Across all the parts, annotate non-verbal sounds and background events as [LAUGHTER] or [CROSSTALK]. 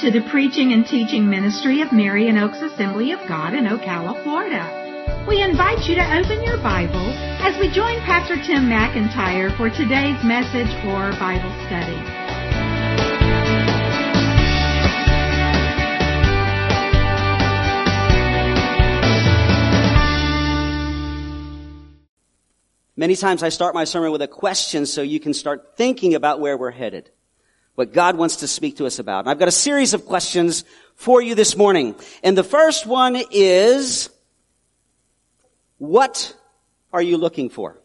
to the preaching and teaching ministry of Marion Oaks Assembly of God in Ocala, Florida. We invite you to open your Bible as we join Pastor Tim McIntyre for today's message or Bible study. Many times I start my sermon with a question so you can start thinking about where we're headed what God wants to speak to us about. And I've got a series of questions for you this morning. And the first one is, what are you looking for?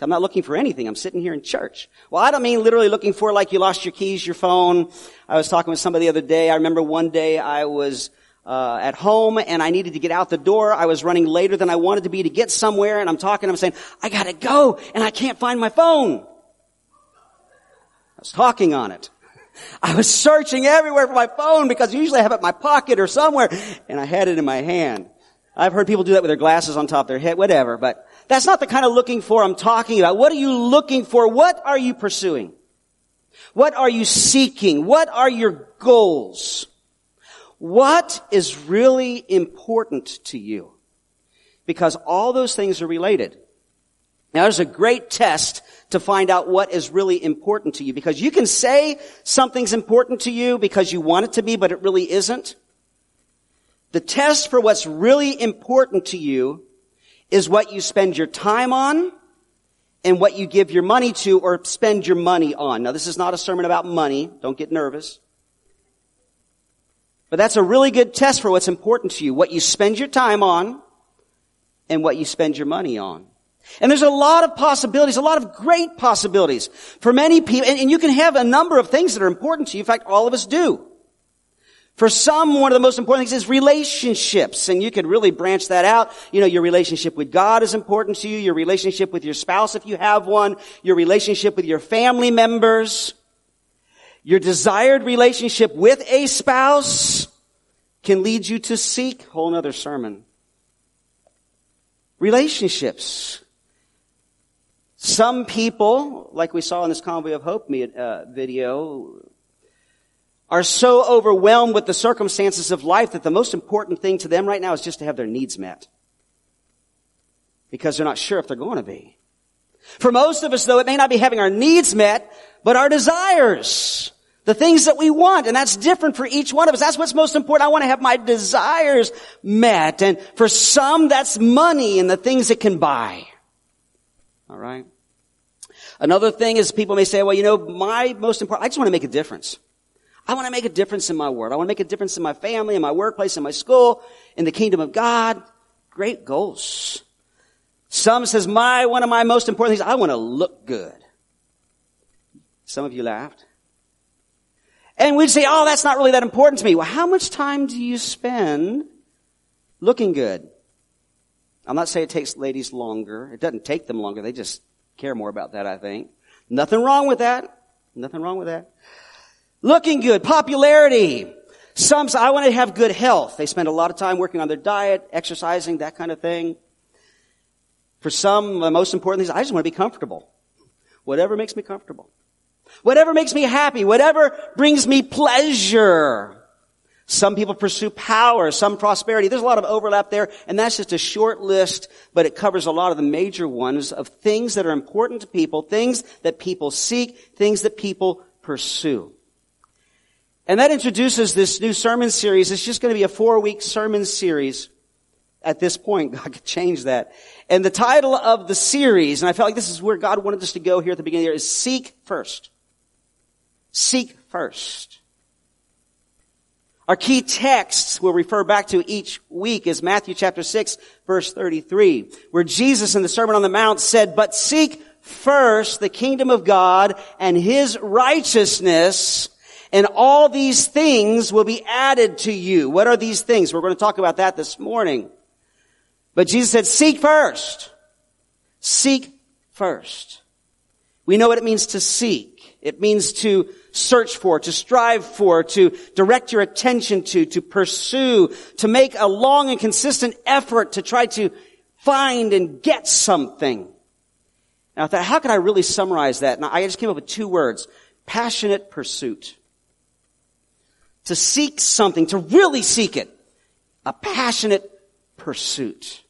I'm not looking for anything. I'm sitting here in church. Well, I don't mean literally looking for like you lost your keys, your phone. I was talking with somebody the other day. I remember one day I was uh, at home and I needed to get out the door. I was running later than I wanted to be to get somewhere and I'm talking, I'm saying, I gotta go and I can't find my phone. I was talking on it. I was searching everywhere for my phone because usually I have it in my pocket or somewhere and I had it in my hand. I've heard people do that with their glasses on top of their head, whatever, but that's not the kind of looking for I'm talking about. What are you looking for? What are you pursuing? What are you seeking? What are your goals? What is really important to you? Because all those things are related. Now there's a great test to find out what is really important to you because you can say something's important to you because you want it to be, but it really isn't. The test for what's really important to you is what you spend your time on and what you give your money to or spend your money on. Now this is not a sermon about money. Don't get nervous. But that's a really good test for what's important to you. What you spend your time on and what you spend your money on. And there's a lot of possibilities, a lot of great possibilities for many people. And, and, you can have a number of things that are important to you. In fact, all of us do. For some, one of the most important things is relationships. And you could really branch that out. You know, your relationship with God is important to you. Your relationship with your spouse, if you have one. Your relationship with your family members. Your desired relationship with a spouse can lead you to seek. Whole nother sermon. Relationships. Some people, like we saw in this Convoy of Hope uh, video, are so overwhelmed with the circumstances of life that the most important thing to them right now is just to have their needs met. Because they're not sure if they're going to be. For most of us though, it may not be having our needs met, but our desires. The things that we want, and that's different for each one of us. That's what's most important. I want to have my desires met. And for some, that's money and the things it can buy. All right. Another thing is people may say, well, you know, my most important, I just want to make a difference. I want to make a difference in my world. I want to make a difference in my family, in my workplace, in my school, in the kingdom of God. Great goals. Some says, my, one of my most important things, I want to look good. Some of you laughed. And we'd say, oh, that's not really that important to me. Well, how much time do you spend looking good? I'm not saying it takes ladies longer. It doesn't take them longer. They just care more about that, I think. Nothing wrong with that. Nothing wrong with that. Looking good, popularity. Some say, I want to have good health. They spend a lot of time working on their diet, exercising, that kind of thing. For some, the most important thing is I just want to be comfortable. Whatever makes me comfortable. Whatever makes me happy. Whatever brings me pleasure. Some people pursue power, some prosperity. There's a lot of overlap there, and that's just a short list, but it covers a lot of the major ones of things that are important to people, things that people seek, things that people pursue. And that introduces this new sermon series. It's just going to be a four week sermon series at this point. [LAUGHS] God could change that. And the title of the series, and I felt like this is where God wanted us to go here at the beginning there, is Seek First. Seek First. Our key texts we'll refer back to each week is Matthew chapter 6 verse 33, where Jesus in the Sermon on the Mount said, but seek first the kingdom of God and his righteousness, and all these things will be added to you. What are these things? We're going to talk about that this morning. But Jesus said, seek first. Seek first. We know what it means to seek. It means to search for, to strive for, to direct your attention to, to pursue, to make a long and consistent effort to try to find and get something. Now I thought, how can I really summarize that? And I just came up with two words. Passionate pursuit. To seek something, to really seek it. A passionate pursuit.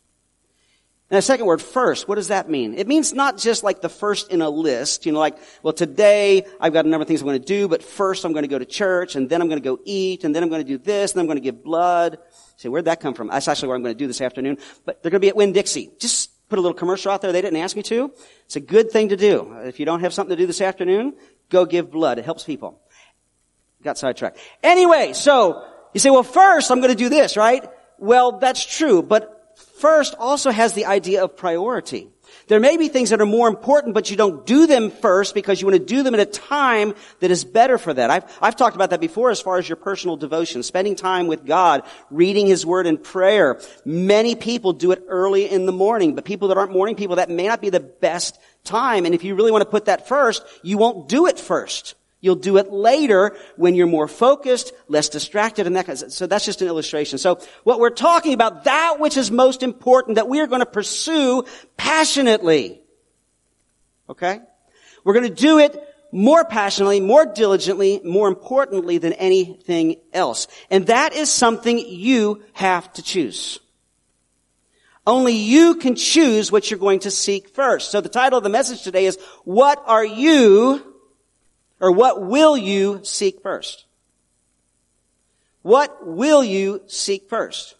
And the second word, first, what does that mean? It means not just like the first in a list, you know, like, well, today I've got a number of things I'm going to do, but first I'm going to go to church, and then I'm going to go eat, and then I'm going to do this, and I'm going to give blood. Say, where'd that come from? That's actually where I'm going to do this afternoon. But they're going to be at Winn-Dixie. Just put a little commercial out there. They didn't ask me to. It's a good thing to do. If you don't have something to do this afternoon, go give blood. It helps people. Got sidetracked. Anyway, so you say, well, first I'm going to do this, right? Well, that's true, but first also has the idea of priority. There may be things that are more important, but you don't do them first because you want to do them at a time that is better for that. I've, I've talked about that before as far as your personal devotion, spending time with God, reading His Word in prayer. Many people do it early in the morning, but people that aren't morning people, that may not be the best time. And if you really want to put that first, you won't do it first. You'll do it later when you're more focused, less distracted, and that kind of, so that's just an illustration. So what we're talking about, that which is most important that we are going to pursue passionately. Okay? We're going to do it more passionately, more diligently, more importantly than anything else. And that is something you have to choose. Only you can choose what you're going to seek first. So the title of the message today is, What are you or what will you seek first? What will you seek first?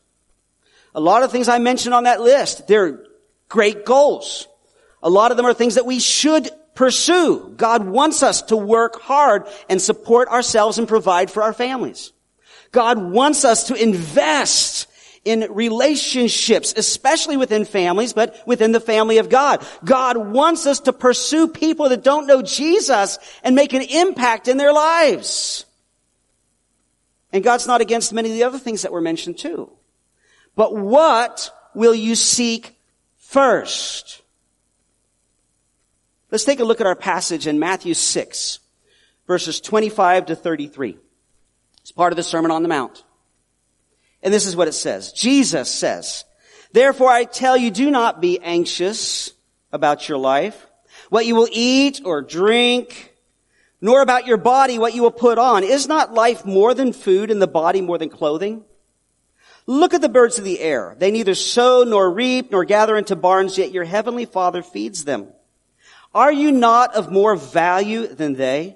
A lot of things I mentioned on that list, they're great goals. A lot of them are things that we should pursue. God wants us to work hard and support ourselves and provide for our families. God wants us to invest in relationships, especially within families, but within the family of God. God wants us to pursue people that don't know Jesus and make an impact in their lives. And God's not against many of the other things that were mentioned too. But what will you seek first? Let's take a look at our passage in Matthew 6, verses 25 to 33. It's part of the Sermon on the Mount. And this is what it says. Jesus says, Therefore I tell you, do not be anxious about your life, what you will eat or drink, nor about your body, what you will put on. Is not life more than food and the body more than clothing? Look at the birds of the air. They neither sow nor reap nor gather into barns, yet your heavenly Father feeds them. Are you not of more value than they?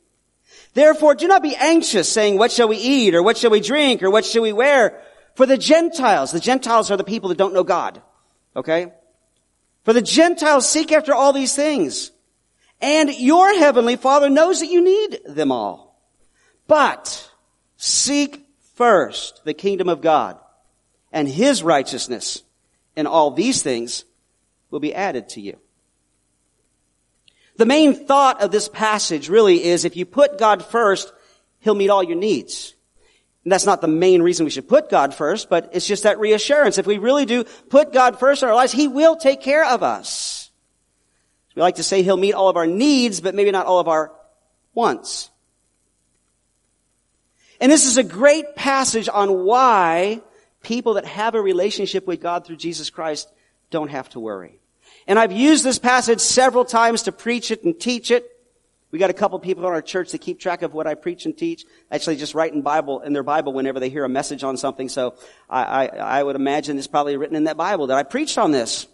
Therefore, do not be anxious saying, what shall we eat or what shall we drink or what shall we wear? For the Gentiles, the Gentiles are the people that don't know God. Okay? For the Gentiles seek after all these things. And your heavenly Father knows that you need them all. But seek first the kingdom of God and his righteousness and all these things will be added to you. The main thought of this passage really is if you put God first, He'll meet all your needs. And that's not the main reason we should put God first, but it's just that reassurance. If we really do put God first in our lives, He will take care of us. We like to say He'll meet all of our needs, but maybe not all of our wants. And this is a great passage on why people that have a relationship with God through Jesus Christ don't have to worry. And I've used this passage several times to preach it and teach it. We got a couple people in our church that keep track of what I preach and teach. Actually, just write in Bible in their Bible whenever they hear a message on something. So I, I, I would imagine it's probably written in that Bible that I preached on this.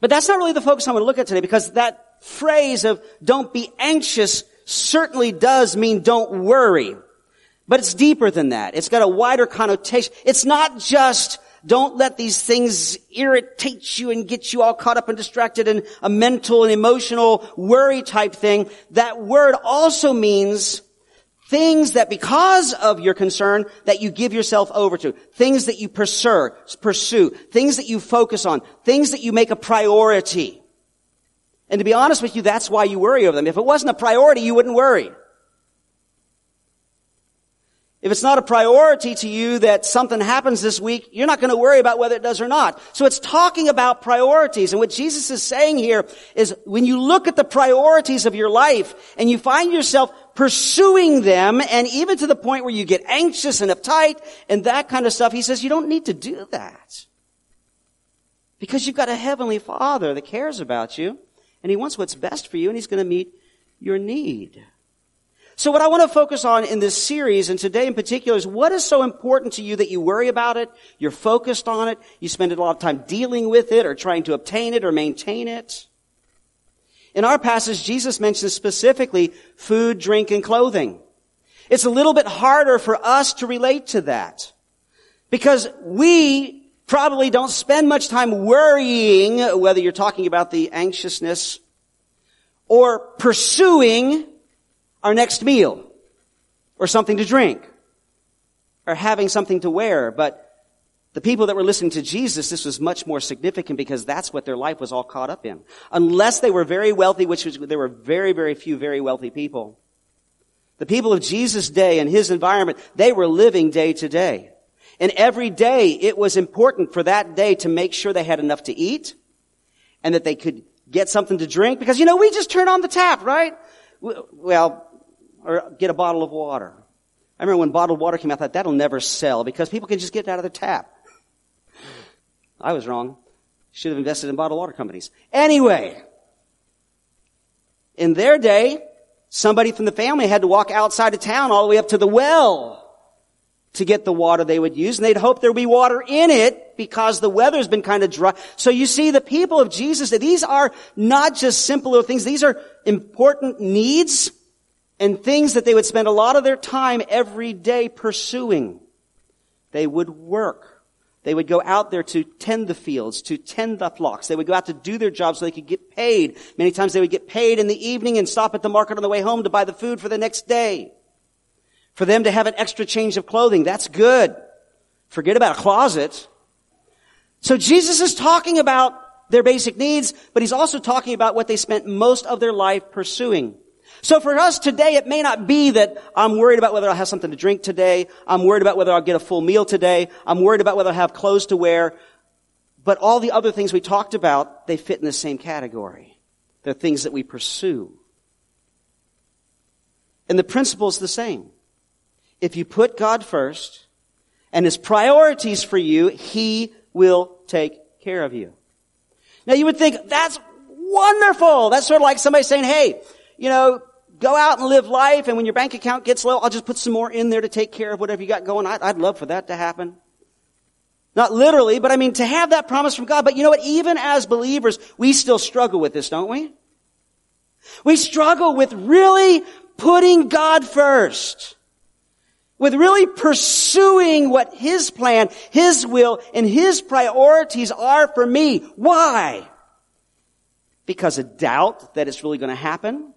But that's not really the focus I'm going to look at today because that phrase of "don't be anxious" certainly does mean don't worry. But it's deeper than that. It's got a wider connotation. It's not just don't let these things irritate you and get you all caught up and distracted in a mental and emotional worry type thing. That word also means things that because of your concern that you give yourself over to, things that you pursue, pursue, things that you focus on, things that you make a priority. And to be honest with you, that's why you worry over them. If it wasn't a priority, you wouldn't worry. If it's not a priority to you that something happens this week, you're not going to worry about whether it does or not. So it's talking about priorities. And what Jesus is saying here is when you look at the priorities of your life and you find yourself pursuing them and even to the point where you get anxious and uptight and that kind of stuff, he says you don't need to do that. Because you've got a heavenly father that cares about you and he wants what's best for you and he's going to meet your need. So what I want to focus on in this series and today in particular is what is so important to you that you worry about it, you're focused on it, you spend a lot of time dealing with it or trying to obtain it or maintain it. In our passage, Jesus mentions specifically food, drink, and clothing. It's a little bit harder for us to relate to that because we probably don't spend much time worrying whether you're talking about the anxiousness or pursuing our next meal or something to drink or having something to wear. But the people that were listening to Jesus, this was much more significant because that's what their life was all caught up in. Unless they were very wealthy, which was, there were very, very few very wealthy people. The people of Jesus' day and his environment, they were living day to day. And every day it was important for that day to make sure they had enough to eat and that they could get something to drink because, you know, we just turn on the tap, right? Well, or get a bottle of water. I remember when bottled water came out, I thought that'll never sell because people can just get it out of the tap. I was wrong. Should have invested in bottled water companies. Anyway, in their day, somebody from the family had to walk outside of town all the way up to the well to get the water they would use, and they'd hope there'd be water in it because the weather's been kind of dry. So you see, the people of Jesus, these are not just simple little things, these are important needs and things that they would spend a lot of their time every day pursuing. They would work. They would go out there to tend the fields, to tend the flocks. They would go out to do their jobs so they could get paid. Many times they would get paid in the evening and stop at the market on the way home to buy the food for the next day. For them to have an extra change of clothing, that's good. Forget about a closet. So Jesus is talking about their basic needs, but he's also talking about what they spent most of their life pursuing. So for us today, it may not be that I'm worried about whether I'll have something to drink today. I'm worried about whether I'll get a full meal today. I'm worried about whether I'll have clothes to wear. But all the other things we talked about, they fit in the same category. They're things that we pursue. And the principle is the same. If you put God first and His priorities for you, He will take care of you. Now you would think, that's wonderful. That's sort of like somebody saying, hey, you know, go out and live life, and when your bank account gets low, I'll just put some more in there to take care of whatever you got going. I'd, I'd love for that to happen. Not literally, but I mean to have that promise from God. But you know what? Even as believers, we still struggle with this, don't we? We struggle with really putting God first. With really pursuing what His plan, His will, and His priorities are for me. Why? Because of doubt that it's really going to happen.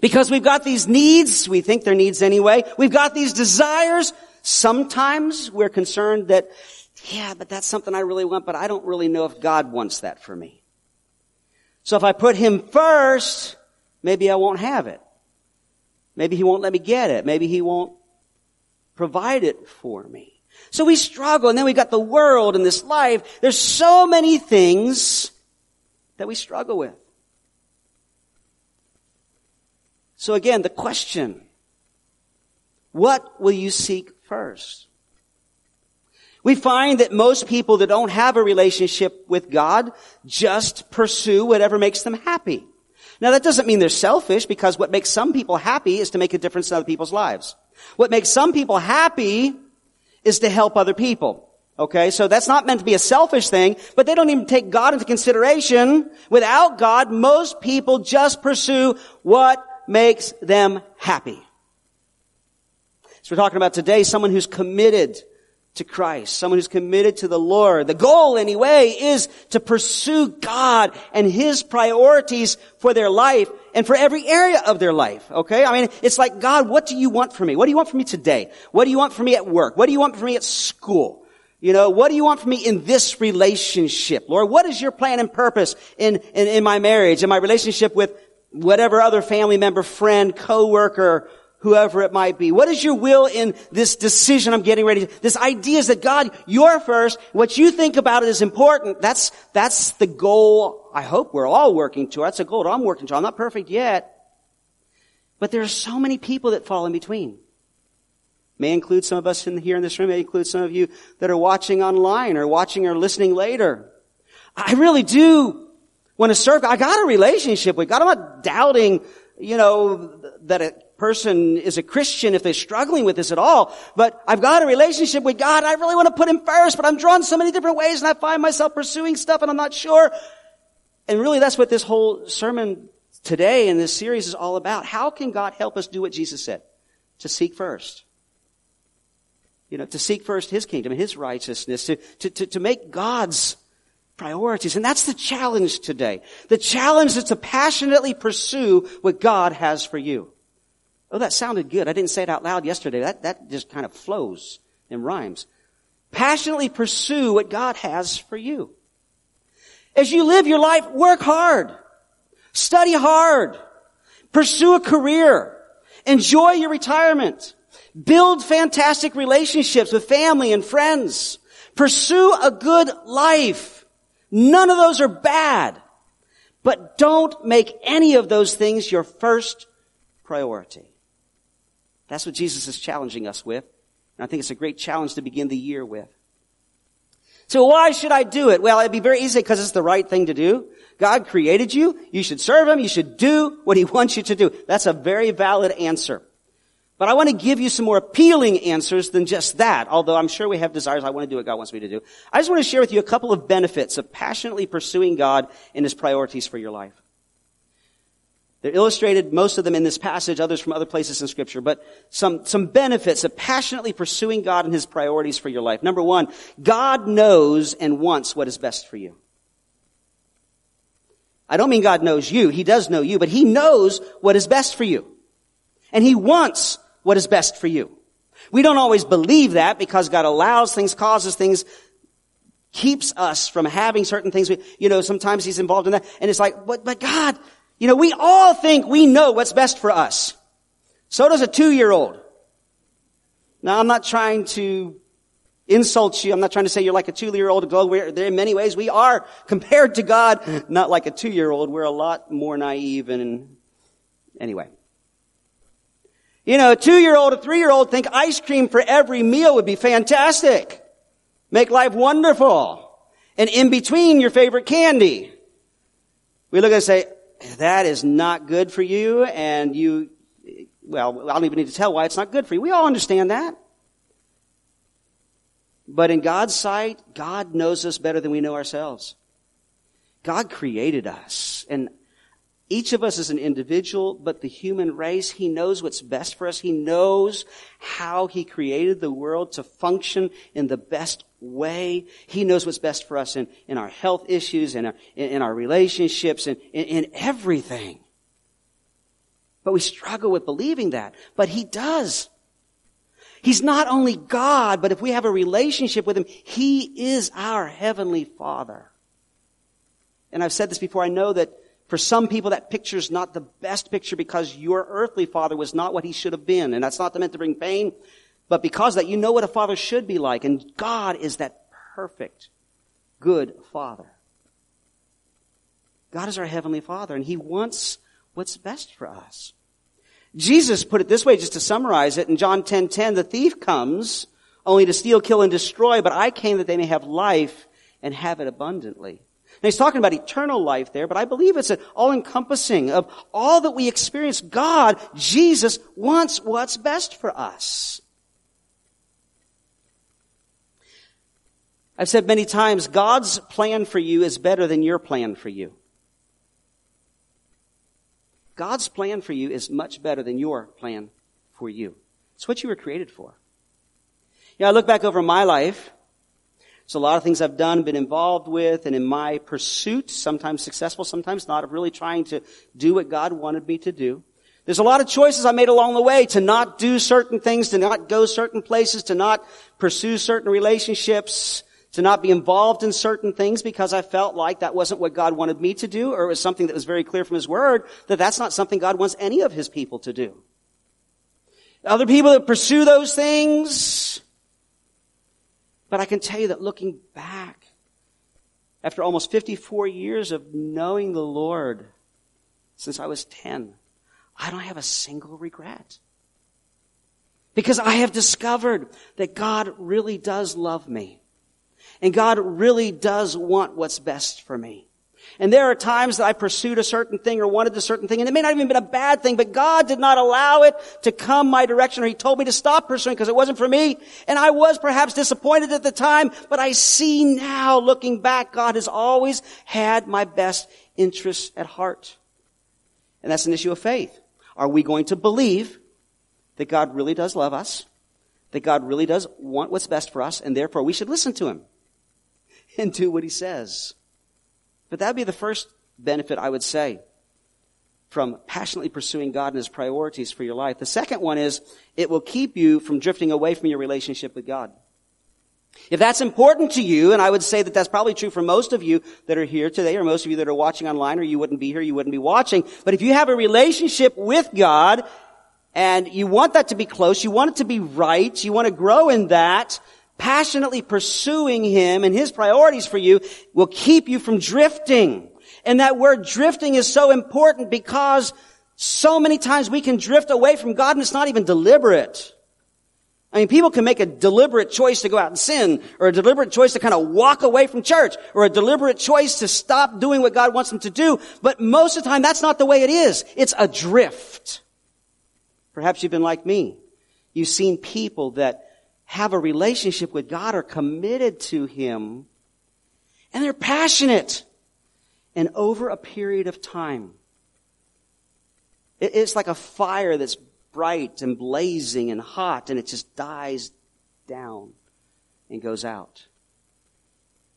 Because we've got these needs, we think they're needs anyway. We've got these desires. Sometimes we're concerned that, yeah, but that's something I really want, but I don't really know if God wants that for me. So if I put Him first, maybe I won't have it. Maybe He won't let me get it. Maybe He won't provide it for me. So we struggle, and then we've got the world and this life. There's so many things that we struggle with. So again, the question, what will you seek first? We find that most people that don't have a relationship with God just pursue whatever makes them happy. Now that doesn't mean they're selfish because what makes some people happy is to make a difference in other people's lives. What makes some people happy is to help other people. Okay, so that's not meant to be a selfish thing, but they don't even take God into consideration. Without God, most people just pursue what makes them happy. So we're talking about today someone who's committed to Christ, someone who's committed to the Lord. The goal anyway is to pursue God and His priorities for their life and for every area of their life. Okay? I mean, it's like, God, what do you want from me? What do you want from me today? What do you want from me at work? What do you want from me at school? You know, what do you want from me in this relationship? Lord, what is your plan and purpose in, in, in my marriage, in my relationship with whatever other family member, friend, coworker, whoever it might be? What is your will in this decision I'm getting ready to, this idea is that God, you're first. What you think about it is important. That's, that's the goal I hope we're all working toward. That's a goal I'm working toward. I'm not perfect yet. But there are so many people that fall in between. May include some of us in here in this room, may include some of you that are watching online or watching or listening later. I really do to serve. I got a relationship with God. I'm not doubting, you know, that a person is a Christian if they're struggling with this at all. But I've got a relationship with God. I really want to put Him first, but I'm drawn so many different ways and I find myself pursuing stuff and I'm not sure. And really that's what this whole sermon today in this series is all about. How can God help us do what Jesus said? To seek first. You know, to seek first His kingdom and His righteousness, to, to, to, to make God's priorities. And that's the challenge today. The challenge is to passionately pursue what God has for you. Oh, that sounded good. I didn't say it out loud yesterday. That, that just kind of flows and rhymes. Passionately pursue what God has for you. As you live your life, work hard. Study hard. Pursue a career. Enjoy your retirement. Build fantastic relationships with family and friends. Pursue a good life. None of those are bad. But don't make any of those things your first priority. That's what Jesus is challenging us with. And I think it's a great challenge to begin the year with. So why should I do it? Well, it'd be very easy because it's the right thing to do. God created you. You should serve Him. You should do what He [LAUGHS] wants you to do. That's a very valid answer. But I want to give you some more appealing answers than just that, although I'm sure we have desires I want to do what God wants me to do. I just want to share with you a couple of benefits of passionately pursuing God and His priorities for your life. They're illustrated, most of them in this passage, others from other places in scripture, but some, some benefits of passionately pursuing God and His priorities for your life. Number one, God knows and wants what is best for you. I don't mean God knows you. He does know you, but He knows what is best for you. And He wants what is best for you. We don't always believe that because God allows things, causes things, keeps us from having certain things. We, you know, sometimes He's involved in that. And it's like, but, but God, you know, we all think we know what's best for us. So does a two-year-old. Now, I'm not trying to insult you. I'm not trying to say you're like a two-year-old. There in many ways we are compared to God, not like a two-year-old. We're a lot more naive and anyway. You know, a two-year-old, a three-year-old think ice cream for every meal would be fantastic. Make life wonderful. And in between your favorite candy. We look and say, that is not good for you and you, well, I don't even need to tell why it's not good for you. We all understand that. But in God's sight, God knows us better than we know ourselves. God created us and each of us is an individual, but the human race, He knows what's best for us. He knows how He created the world to function in the best way. He knows what's best for us in, in our health issues, in our, in, in our relationships, and in, in everything. But we struggle with believing that. But He does. He's not only God, but if we have a relationship with Him, He is our Heavenly Father. And I've said this before, I know that for some people, that picture is not the best picture because your earthly father was not what he should have been. And that's not meant to bring pain, but because that you know what a father should be like. And God is that perfect, good father. God is our heavenly father and he wants what's best for us. Jesus put it this way, just to summarize it, in John 10, 10, the thief comes only to steal, kill, and destroy, but I came that they may have life and have it abundantly. Now he's talking about eternal life there, but I believe it's an all-encompassing of all that we experience. God, Jesus, wants what's best for us. I've said many times, God's plan for you is better than your plan for you. God's plan for you is much better than your plan for you. It's what you were created for. You know, I look back over my life, so a lot of things I've done, been involved with, and in my pursuit, sometimes successful, sometimes not, of really trying to do what God wanted me to do. There's a lot of choices I made along the way to not do certain things, to not go certain places, to not pursue certain relationships, to not be involved in certain things because I felt like that wasn't what God wanted me to do, or it was something that was very clear from His Word that that's not something God wants any of His people to do. Other people that pursue those things. But I can tell you that looking back, after almost 54 years of knowing the Lord since I was 10, I don't have a single regret. Because I have discovered that God really does love me. And God really does want what's best for me. And there are times that I pursued a certain thing or wanted a certain thing, and it may not even been a bad thing, but God did not allow it to come my direction, or He told me to stop pursuing because it wasn't for me. And I was perhaps disappointed at the time, but I see now, looking back, God has always had my best interests at heart. And that's an issue of faith. Are we going to believe that God really does love us, that God really does want what's best for us, and therefore we should listen to Him and do what He says? But that would be the first benefit, I would say, from passionately pursuing God and His priorities for your life. The second one is it will keep you from drifting away from your relationship with God. If that's important to you, and I would say that that's probably true for most of you that are here today, or most of you that are watching online, or you wouldn't be here, you wouldn't be watching. But if you have a relationship with God, and you want that to be close, you want it to be right, you want to grow in that, passionately pursuing Him and His priorities for you will keep you from drifting. And that word drifting is so important because so many times we can drift away from God and it's not even deliberate. I mean, people can make a deliberate choice to go out and sin, or a deliberate choice to kind of walk away from church, or a deliberate choice to stop doing what God wants them to do. But most of the time, that's not the way it is. It's a drift. Perhaps you've been like me. You've seen people that have a relationship with God, are committed to Him, and they're passionate. And over a period of time, it's like a fire that's bright and blazing and hot, and it just dies down and goes out.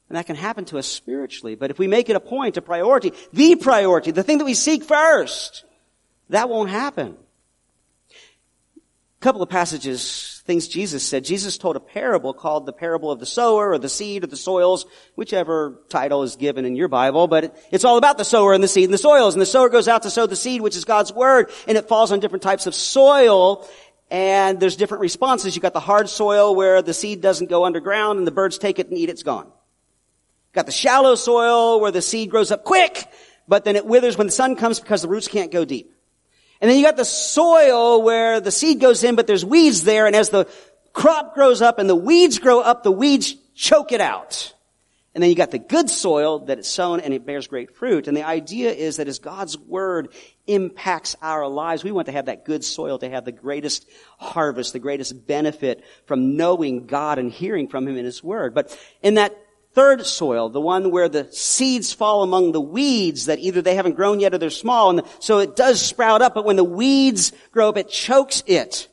And that can happen to us spiritually. But if we make it a point, a priority, the priority, the thing that we seek first, that won't happen. Couple of passages things Jesus said. Jesus told a parable called the parable of the sower or the seed or the soils, whichever title is given in your Bible, but it's all about the sower and the seed and the soils. And the sower goes out to sow the seed, which is God's word, and it falls on different types of soil, and there's different responses. You've got the hard soil where the seed doesn't go underground and the birds take it and eat it, it's gone. You've got the shallow soil where the seed grows up quick, but then it withers when the sun comes because the roots can't go deep. And then you got the soil where the seed goes in, but there's weeds there, and as the crop grows up and the weeds grow up, the weeds choke it out. And then you got the good soil that it's sown and it bears great fruit. And the idea is that as God's word impacts our lives, we want to have that good soil to have the greatest harvest, the greatest benefit from knowing God and hearing from Him in His word. But in that third soil, the one where the seeds fall among the weeds that either they haven't grown yet or they're small, and so it does sprout up, but when the weeds grow up, it chokes it.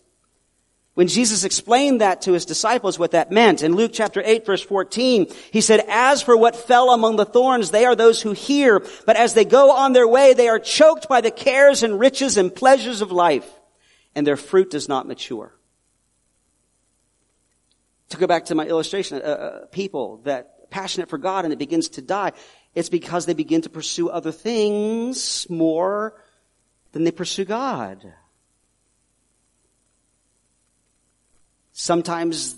When Jesus explained that to his disciples, what that meant, in Luke chapter 8 verse 14, he said, As for what fell among the thorns, they are those who hear, but as they go on their way, they are choked by the cares and riches and pleasures of life, and their fruit does not mature. To go back to my illustration, uh, people that passionate for God and it begins to die, it's because they begin to pursue other things more than they pursue God. Sometimes,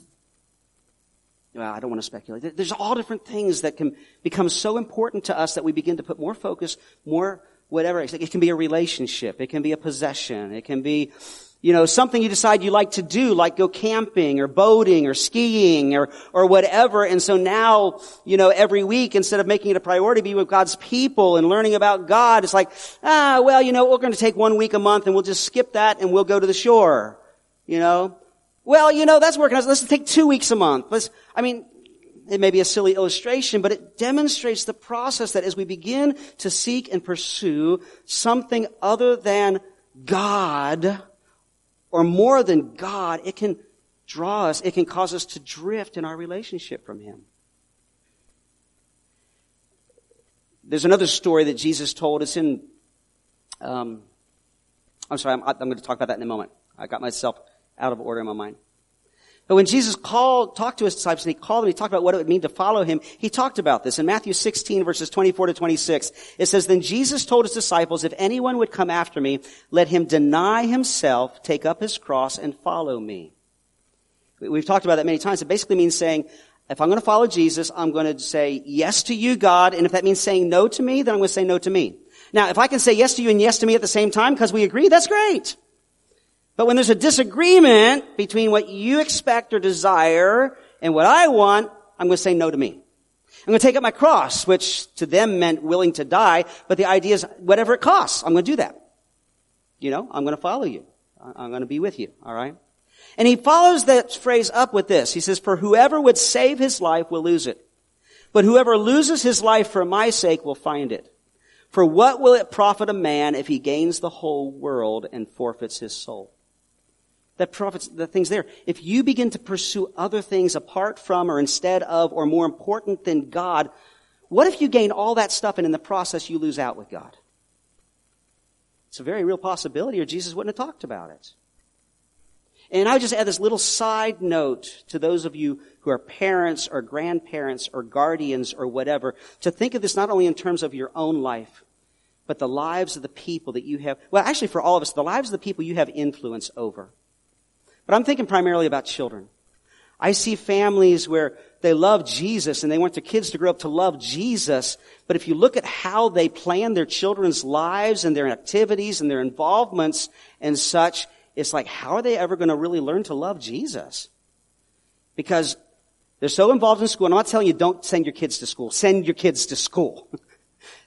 well, I don't want to speculate. There's all different things that can become so important to us that we begin to put more focus, more whatever. It can be a relationship. It can be a possession. It can be you know, something you decide you like to do, like go camping or boating or skiing or, or whatever. And so now, you know, every week, instead of making it a priority to be with God's people and learning about God, it's like, ah, well, you know, we're going to take one week a month and we'll just skip that and we'll go to the shore. You know? Well, you know, that's working. Let's take two weeks a month. Let's, I mean, it may be a silly illustration, but it demonstrates the process that as we begin to seek and pursue something other than God, or more than God, it can draw us, it can cause us to drift in our relationship from Him. There's another story that Jesus told. It's in, um, I'm sorry, I'm, I'm going to talk about that in a moment. I got myself out of order in my mind. But when Jesus called, talked to his disciples and he called them, he talked about what it would mean to follow him. He talked about this in Matthew 16 verses 24 to 26. It says, Then Jesus told his disciples, if anyone would come after me, let him deny himself, take up his cross and follow me. We've talked about that many times. It basically means saying, if I'm going to follow Jesus, I'm going to say yes to you, God. And if that means saying no to me, then I'm going to say no to me. Now, if I can say yes to you and yes to me at the same time because we agree, that's great. But when there's a disagreement between what you expect or desire and what I want, I'm going to say no to me. I'm going to take up my cross, which to them meant willing to die, but the idea is whatever it costs, I'm going to do that. You know, I'm going to follow you. I'm going to be with you. All right. And he follows that phrase up with this. He says, for whoever would save his life will lose it. But whoever loses his life for my sake will find it. For what will it profit a man if he gains the whole world and forfeits his soul? That profits, the things there. If you begin to pursue other things apart from or instead of or more important than God, what if you gain all that stuff and in the process you lose out with God? It's a very real possibility or Jesus wouldn't have talked about it. And I would just add this little side note to those of you who are parents or grandparents or guardians or whatever, to think of this not only in terms of your own life, but the lives of the people that you have, well, actually for all of us, the lives of the people you have influence over. But I'm thinking primarily about children. I see families where they love Jesus and they want their kids to grow up to love Jesus. But if you look at how they plan their children's lives and their activities and their involvements and such, it's like, how are they ever going to really learn to love Jesus? Because they're so involved in school. And I'm not telling you don't send your kids to school. Send your kids to school. [LAUGHS]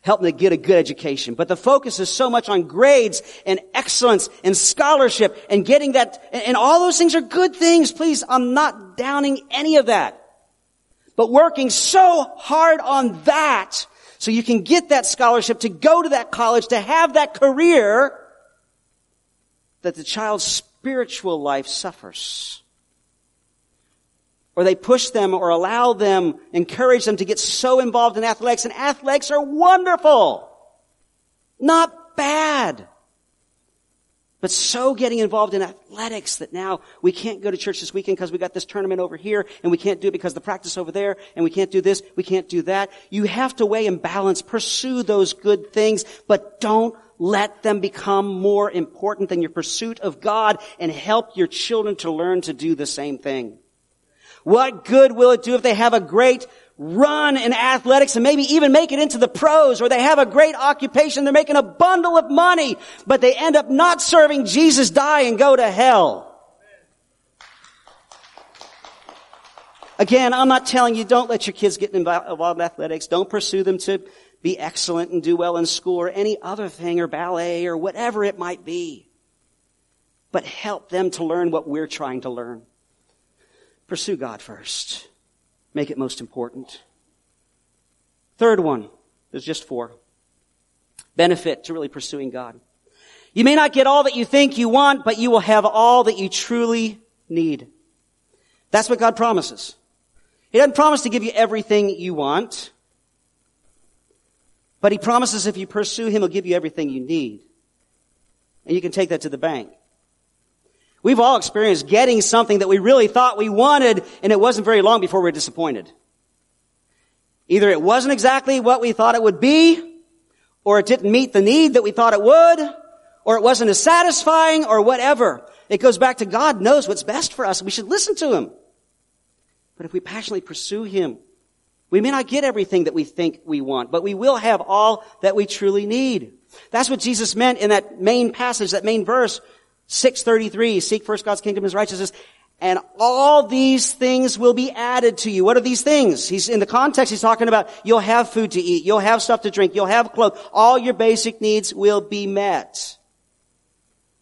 Help them to get a good education. But the focus is so much on grades and excellence and scholarship and getting that, and all those things are good things. Please, I'm not downing any of that. But working so hard on that so you can get that scholarship to go to that college, to have that career, that the child's spiritual life suffers. Or they push them or allow them, encourage them to get so involved in athletics, and athletics are wonderful. Not bad. But so getting involved in athletics that now we can't go to church this weekend because we got this tournament over here and we can't do it because the practice over there and we can't do this, we can't do that. You have to weigh and balance, pursue those good things, but don't let them become more important than your pursuit of God and help your children to learn to do the same thing. What good will it do if they have a great run in athletics and maybe even make it into the pros or they have a great occupation, they're making a bundle of money, but they end up not serving Jesus, die and go to hell. Again, I'm not telling you don't let your kids get involved in athletics. Don't pursue them to be excellent and do well in school or any other thing or ballet or whatever it might be. But help them to learn what we're trying to learn. Pursue God first. Make it most important. Third one. There's just four. Benefit to really pursuing God. You may not get all that you think you want, but you will have all that you truly need. That's what God promises. He doesn't promise to give you everything you want. But he promises if you pursue him, he'll give you everything you need. And you can take that to the bank. We've all experienced getting something that we really thought we wanted, and it wasn't very long before we were disappointed. Either it wasn't exactly what we thought it would be, or it didn't meet the need that we thought it would, or it wasn't as satisfying, or whatever. It goes back to God knows what's best for us. We should listen to Him. But if we passionately pursue Him, we may not get everything that we think we want, but we will have all that we truly need. That's what Jesus meant in that main passage, that main verse, 633, seek first God's kingdom his righteousness, and all these things will be added to you. What are these things? He's, in the context, he's talking about you'll have food to eat, you'll have stuff to drink, you'll have clothes, all your basic needs will be met.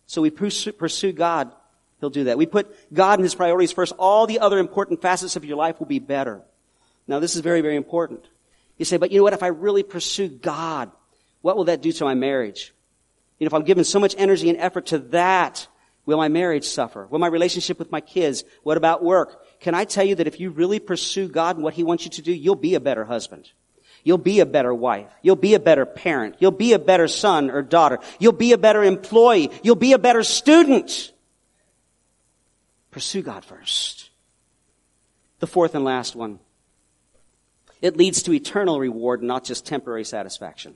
So we pursue, pursue God, he'll do that. We put God and his priorities first, all the other important facets of your life will be better. Now this is very, very important. You say, but you know what? If I really pursue God, what will that do to my marriage? You know, if I'm giving so much energy and effort to that, will my marriage suffer? Will my relationship with my kids? What about work? Can I tell you that if you really pursue God and what He wants you to do, you'll be a better husband. You'll be a better wife. You'll be a better parent. You'll be a better son or daughter. You'll be a better employee. You'll be a better student. Pursue God first. The fourth and last one. It leads to eternal reward, not just temporary satisfaction.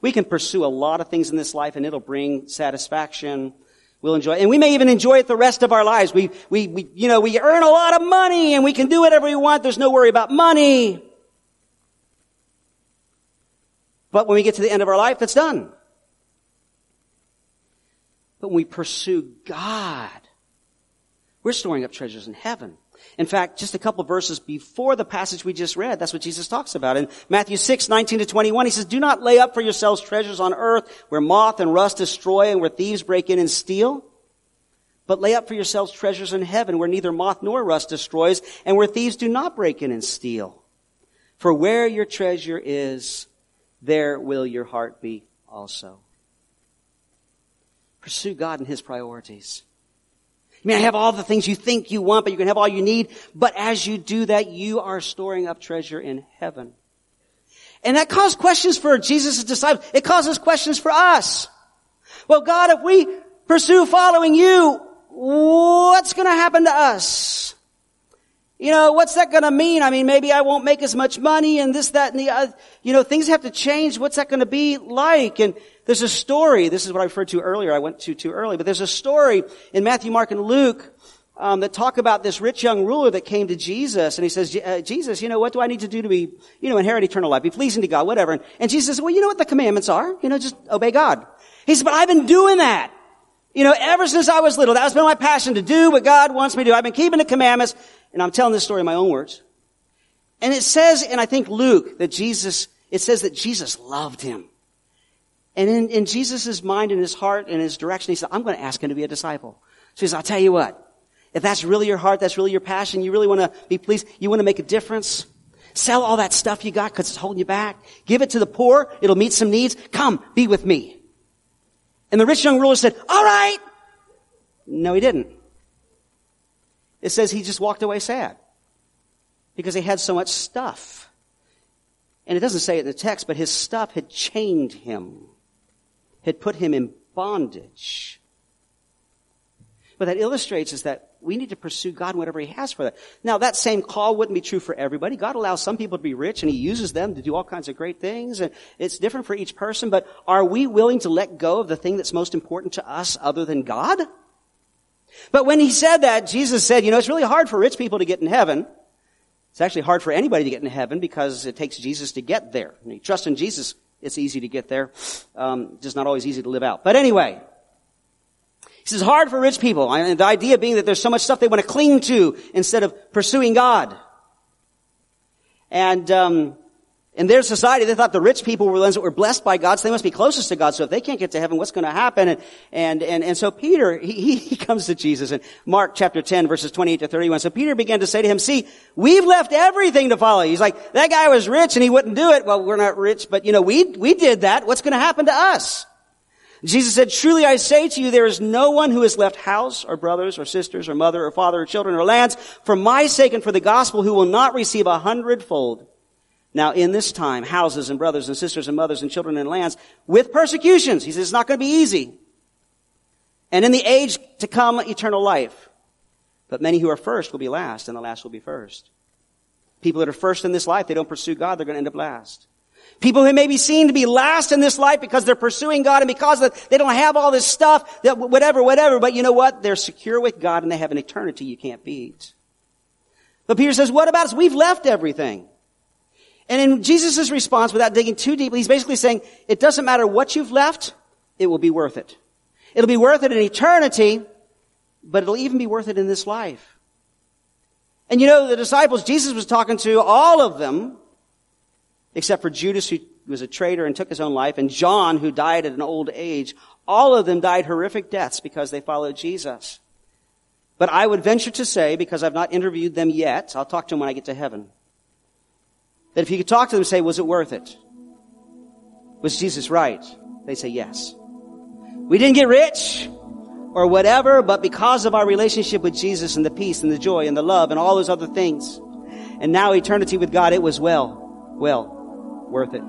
We can pursue a lot of things in this life and it'll bring satisfaction. We'll enjoy, it. and we may even enjoy it the rest of our lives. We, we, we, you know, we earn a lot of money and we can do whatever we want. There's no worry about money. But when we get to the end of our life, it's done. But when we pursue God, we're storing up treasures in heaven. In fact, just a couple verses before the passage we just read, that's what Jesus talks about. In Matthew 6, 19 to 21, he says, Do not lay up for yourselves treasures on earth where moth and rust destroy and where thieves break in and steal. But lay up for yourselves treasures in heaven where neither moth nor rust destroys and where thieves do not break in and steal. For where your treasure is, there will your heart be also. Pursue God and His priorities. You may have all the things you think you want, but you can have all you need. But as you do that, you are storing up treasure in heaven. And that caused questions for Jesus' disciples. It causes questions for us. Well, God, if we pursue following you, what's going to happen to us? You know, what's that going to mean? I mean, maybe I won't make as much money and this, that, and the other. You know, things have to change. What's that going to be like? And there's a story. This is what I referred to earlier. I went to too early, but there's a story in Matthew, Mark, and Luke um, that talk about this rich young ruler that came to Jesus, and he says, uh, "Jesus, you know, what do I need to do to be, you know, inherit eternal life, be pleasing to God, whatever?" And, and Jesus says, "Well, you know what the commandments are. You know, just obey God." He says, "But I've been doing that." You know, ever since I was little, that's been my passion to do what God wants me to do. I've been keeping the commandments. And I'm telling this story in my own words. And it says, and I think Luke, that Jesus, it says that Jesus loved him. And in, in Jesus' mind and his heart and his direction, he said, I'm going to ask him to be a disciple. So he says, I'll tell you what. If that's really your heart, that's really your passion, you really want to be pleased, you want to make a difference, sell all that stuff you got because it's holding you back. Give it to the poor. It'll meet some needs. Come, be with me. And the rich young ruler said, all right. No, he didn't. It says he just walked away sad because he had so much stuff. And it doesn't say it in the text, but his stuff had chained him, had put him in bondage. What that illustrates is that we need to pursue God whatever He has for that. Now, that same call wouldn't be true for everybody. God allows some people to be rich and He uses them to do all kinds of great things, and it's different for each person, but are we willing to let go of the thing that's most important to us other than God? But when he said that, Jesus said, you know, it's really hard for rich people to get in heaven. It's actually hard for anybody to get in heaven because it takes Jesus to get there. When you trust in Jesus, it's easy to get there. Um, just not always easy to live out. But anyway, he says hard for rich people. And the idea being that there's so much stuff they want to cling to instead of pursuing God. And um, in their society, they thought the rich people were the ones that were blessed by God, so they must be closest to God. So if they can't get to heaven, what's going to happen? And, and, and, and so Peter, he, [LAUGHS] he comes to Jesus in Mark chapter 10 verses 28 to 31. So Peter began to say to him, see, we've left everything to follow you. He's like, that guy was rich and he wouldn't do it. Well, we're not rich, but you know, we, we did that. What's going to happen to us? Jesus said, truly I say to you, there is no one who has left house or brothers or sisters or mother or father or children or lands for my sake and for the gospel who will not receive a hundredfold now, in this time, houses and brothers and sisters and mothers and children and lands with persecutions. He says it's not going to be easy. And in the age to come, eternal life. But many who are first will be last, and the last will be first. People that are first in this life, they don't pursue God, they're going to end up last. People who may be seen to be last in this life because they're pursuing God and because they don't have all this stuff, that whatever, whatever, but you know what? They're secure with God and they have an eternity you can't beat. But Peter says, what about us? We've left everything. And in Jesus' response, without digging too deeply, he's basically saying, it doesn't matter what you've left, it will be worth it. It'll be worth it in eternity, but it'll even be worth it in this life. And you know, the disciples, Jesus was talking to all of them, except for Judas, who was a traitor and took his own life, and John, who died at an old age. All of them died horrific deaths because they followed Jesus. But I would venture to say, because I've not interviewed them yet, I'll talk to them when I get to heaven, that if you could talk to them and say, was it worth it? Was Jesus right? They say yes. We didn't get rich or whatever, but because of our relationship with Jesus and the peace and the joy and the love and all those other things, and now eternity with God, it was well, well worth it.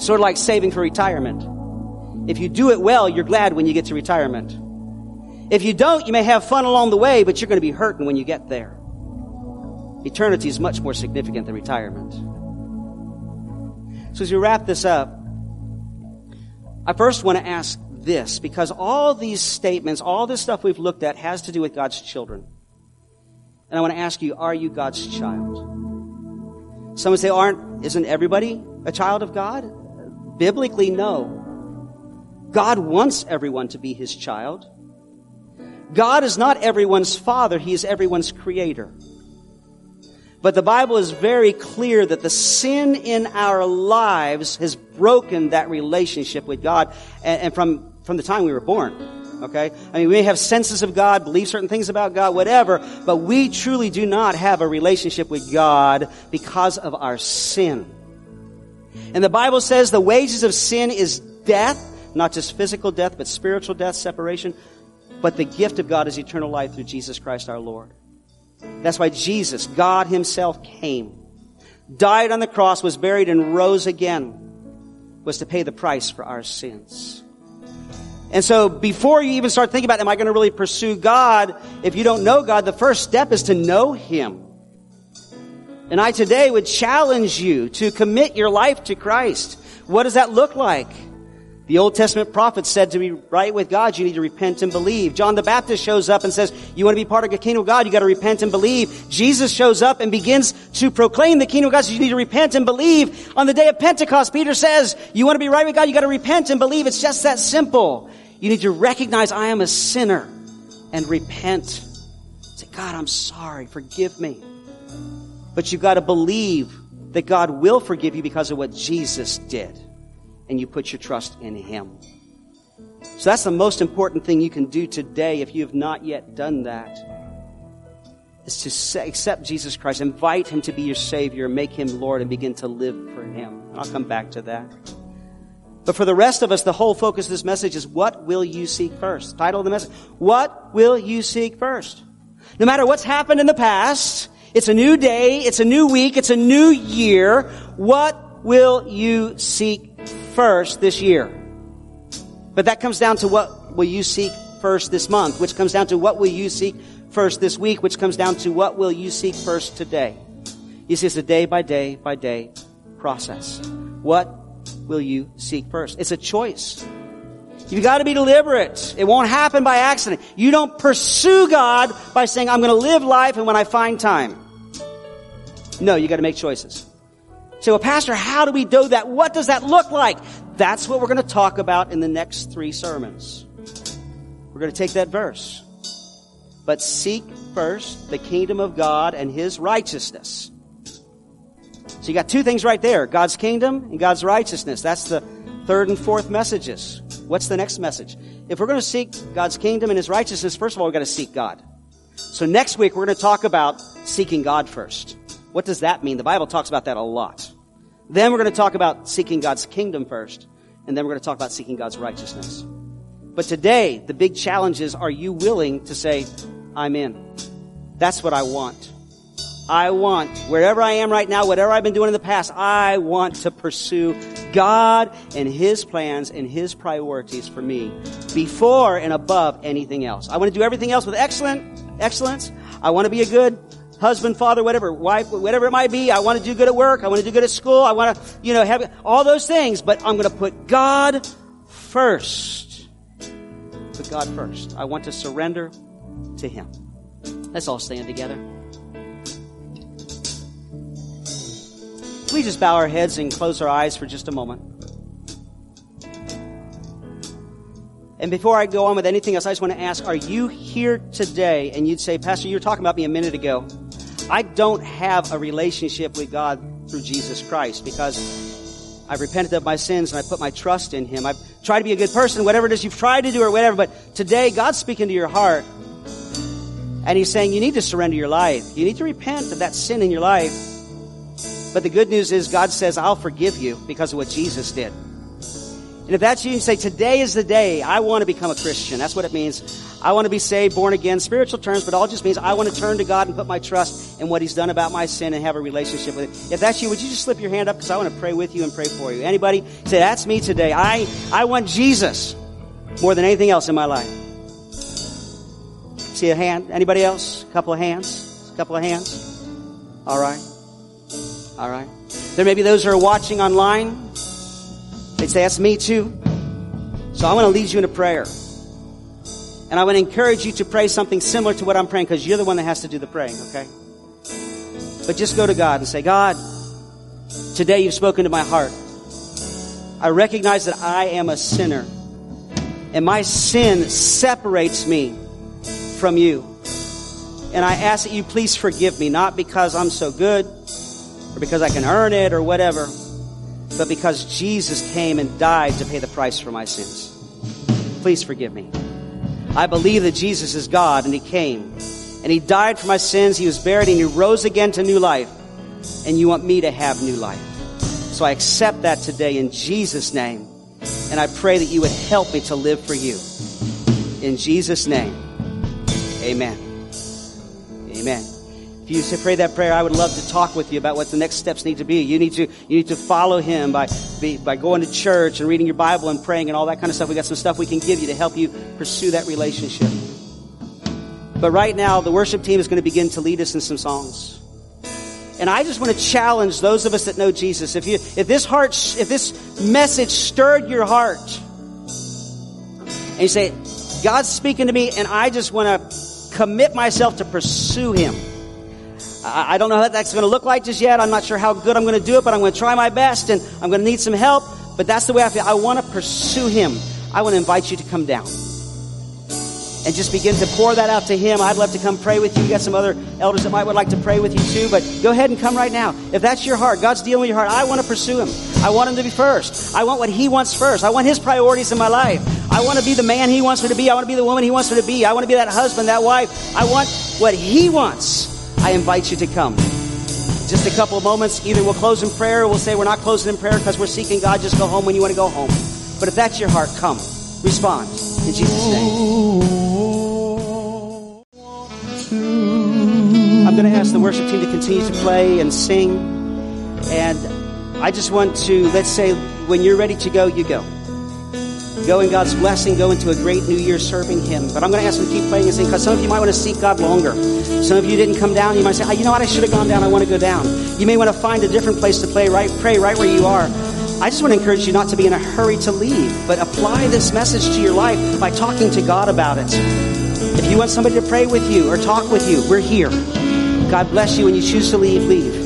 Sort of like saving for retirement. If you do it well, you're glad when you get to retirement. If you don't, you may have fun along the way, but you're going to be hurting when you get there. Eternity is much more significant than retirement. So as we wrap this up, I first want to ask this because all these statements, all this stuff we've looked at has to do with God's children. And I want to ask you, are you God's child? Some would say, aren't, isn't everybody a child of God? Biblically, no. God wants everyone to be his child. God is not everyone's father, he is everyone's creator. But the Bible is very clear that the sin in our lives has broken that relationship with God and, and from, from the time we were born. Okay? I mean, we may have senses of God, believe certain things about God, whatever, but we truly do not have a relationship with God because of our sin. And the Bible says the wages of sin is death, not just physical death, but spiritual death, separation. But the gift of God is eternal life through Jesus Christ our Lord. That's why Jesus, God himself came, died on the cross, was buried and rose again, was to pay the price for our sins. And so before you even start thinking about, am I going to really pursue God? If you don't know God, the first step is to know Him. And I today would challenge you to commit your life to Christ. What does that look like? The Old Testament prophets said to be right with God, you need to repent and believe. John the Baptist shows up and says, you want to be part of the kingdom of God, you got to repent and believe. Jesus shows up and begins to proclaim the kingdom of God, so you need to repent and believe. On the day of Pentecost, Peter says, you want to be right with God, you got to repent and believe. It's just that simple. You need to recognize I am a sinner and repent. Say, God, I'm sorry, forgive me. But you've got to believe that God will forgive you because of what Jesus did and you put your trust in Him. So that's the most important thing you can do today if you have not yet done that. Is to accept Jesus Christ, invite Him to be your Savior, make Him Lord, and begin to live for Him. I'll come back to that. But for the rest of us, the whole focus of this message is what will you seek first? Title of the message. What will you seek first? No matter what's happened in the past, it's a new day, it's a new week, it's a new year. What will you seek first this year. But that comes down to what will you seek first this month, which comes down to what will you seek first this week, which comes down to what will you seek first today. You see, it's a day by day by day process. What will you seek first? It's a choice. You've got to be deliberate. It won't happen by accident. You don't pursue God by saying, I'm going to live life and when I find time. No, you got to make choices. Say, well, Pastor, how do we do that? What does that look like? That's what we're going to talk about in the next three sermons. We're going to take that verse. But seek first the kingdom of God and his righteousness. So you got two things right there God's kingdom and God's righteousness. That's the third and fourth messages. What's the next message? If we're going to seek God's kingdom and his righteousness, first of all, we've got to seek God. So next week, we're going to talk about seeking God first. What does that mean? The Bible talks about that a lot. Then we're going to talk about seeking God's kingdom first, and then we're going to talk about seeking God's righteousness. But today, the big challenge is, are you willing to say, I'm in? That's what I want. I want, wherever I am right now, whatever I've been doing in the past, I want to pursue God and His plans and His priorities for me before and above anything else. I want to do everything else with excellent, excellence. I want to be a good husband, father, whatever, wife, whatever it might be. I want to do good at work. I want to do good at school. I want to, you know, have all those things, but I'm going to put God first. Put God first. I want to surrender to Him. Let's all stand together. We just bow our heads and close our eyes for just a moment? And before I go on with anything else, I just want to ask, are you here today and you'd say, Pastor, you were talking about me a minute ago. I don't have a relationship with God through Jesus Christ because I've repented of my sins and I put my trust in Him. I've tried to be a good person, whatever it is you've tried to do or whatever, but today God's speaking to your heart and He's saying you need to surrender your life. You need to repent of that sin in your life. But the good news is God says, I'll forgive you because of what Jesus did. And if that's you, you say, today is the day I want to become a Christian. That's what it means. I want to be saved, born again, spiritual terms, but all just means I want to turn to God and put my trust in what He's done about my sin and have a relationship with Him. If that's you, would you just slip your hand up? Because I want to pray with you and pray for you. Anybody say, that's me today. I, I want Jesus more than anything else in my life. See a hand? Anybody else? A couple of hands? A couple of hands? All right? All right? There may be those who are watching online. They'd say, that's me too. So I want to lead you in a prayer. And I want to encourage you to pray something similar to what I'm praying because you're the one that has to do the praying, okay? But just go to God and say, God, today you've spoken to my heart. I recognize that I am a sinner. And my sin separates me from you. And I ask that you please forgive me, not because I'm so good or because I can earn it or whatever, but because Jesus came and died to pay the price for my sins. Please forgive me. I believe that Jesus is God and He came and He died for my sins. He was buried and He rose again to new life. And you want me to have new life. So I accept that today in Jesus' name. And I pray that you would help me to live for you. In Jesus' name. Amen. Amen. If you say, pray that prayer, I would love to talk with you about what the next steps need to be. You need to, you need to follow Him by, by going to church and reading your Bible and praying and all that kind of stuff. We got some stuff we can give you to help you pursue that relationship. But right now, the worship team is going to begin to lead us in some songs. And I just want to challenge those of us that know Jesus. If you, if this heart, if this message stirred your heart, and you say, God's speaking to me, and I just want to commit myself to pursue Him. I don't know what that's going to look like just yet. I'm not sure how good I'm going to do it, but I'm going to try my best and I'm going to need some help. But that's the way I feel. I want to pursue Him. I want to invite you to come down and just begin to pour that out to Him. I'd love to come pray with you. You got some other elders that might would like to pray with you too, but go ahead and come right now. If that's your heart, God's dealing with your heart. I want to pursue Him. I want Him to be first. I want what He wants first. I want His priorities in my life. I want to be the man He wants me to be. I want to be the woman He wants me to be. I want to be that husband, that wife. I want what He wants. I invite you to come. Just a couple of moments. Either we'll close in prayer or we'll say we're not closing in prayer because we're seeking God. Just go home when you want to go home. But if that's your heart, come. Respond. In Jesus' name. I'm going to ask the worship team to continue to play and sing. And I just want to, let's say, when you're ready to go, you go. Go in God's blessing, go into a great new year serving Him. But I'm going to ask them to keep playing and sing because some of you might want to seek God longer. Some of you didn't come down. You might say, oh, you know what? I should have gone down. I want to go down. You may want to find a different place to play, right? Pray right where you are. I just want to encourage you not to be in a hurry to leave, but apply this message to your life by talking to God about it. If you want somebody to pray with you or talk with you, we're here. God bless you. When you choose to leave, leave.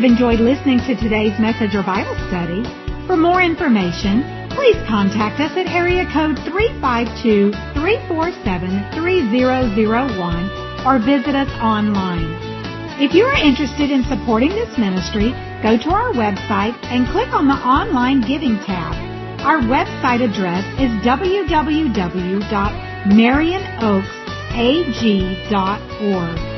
You've enjoyed listening to today's message or Bible study. For more information, please contact us at area code 352-347-3001 or visit us online. If you are interested in supporting this ministry, go to our website and click on the online giving tab. Our website address is www.marionoaksag.org.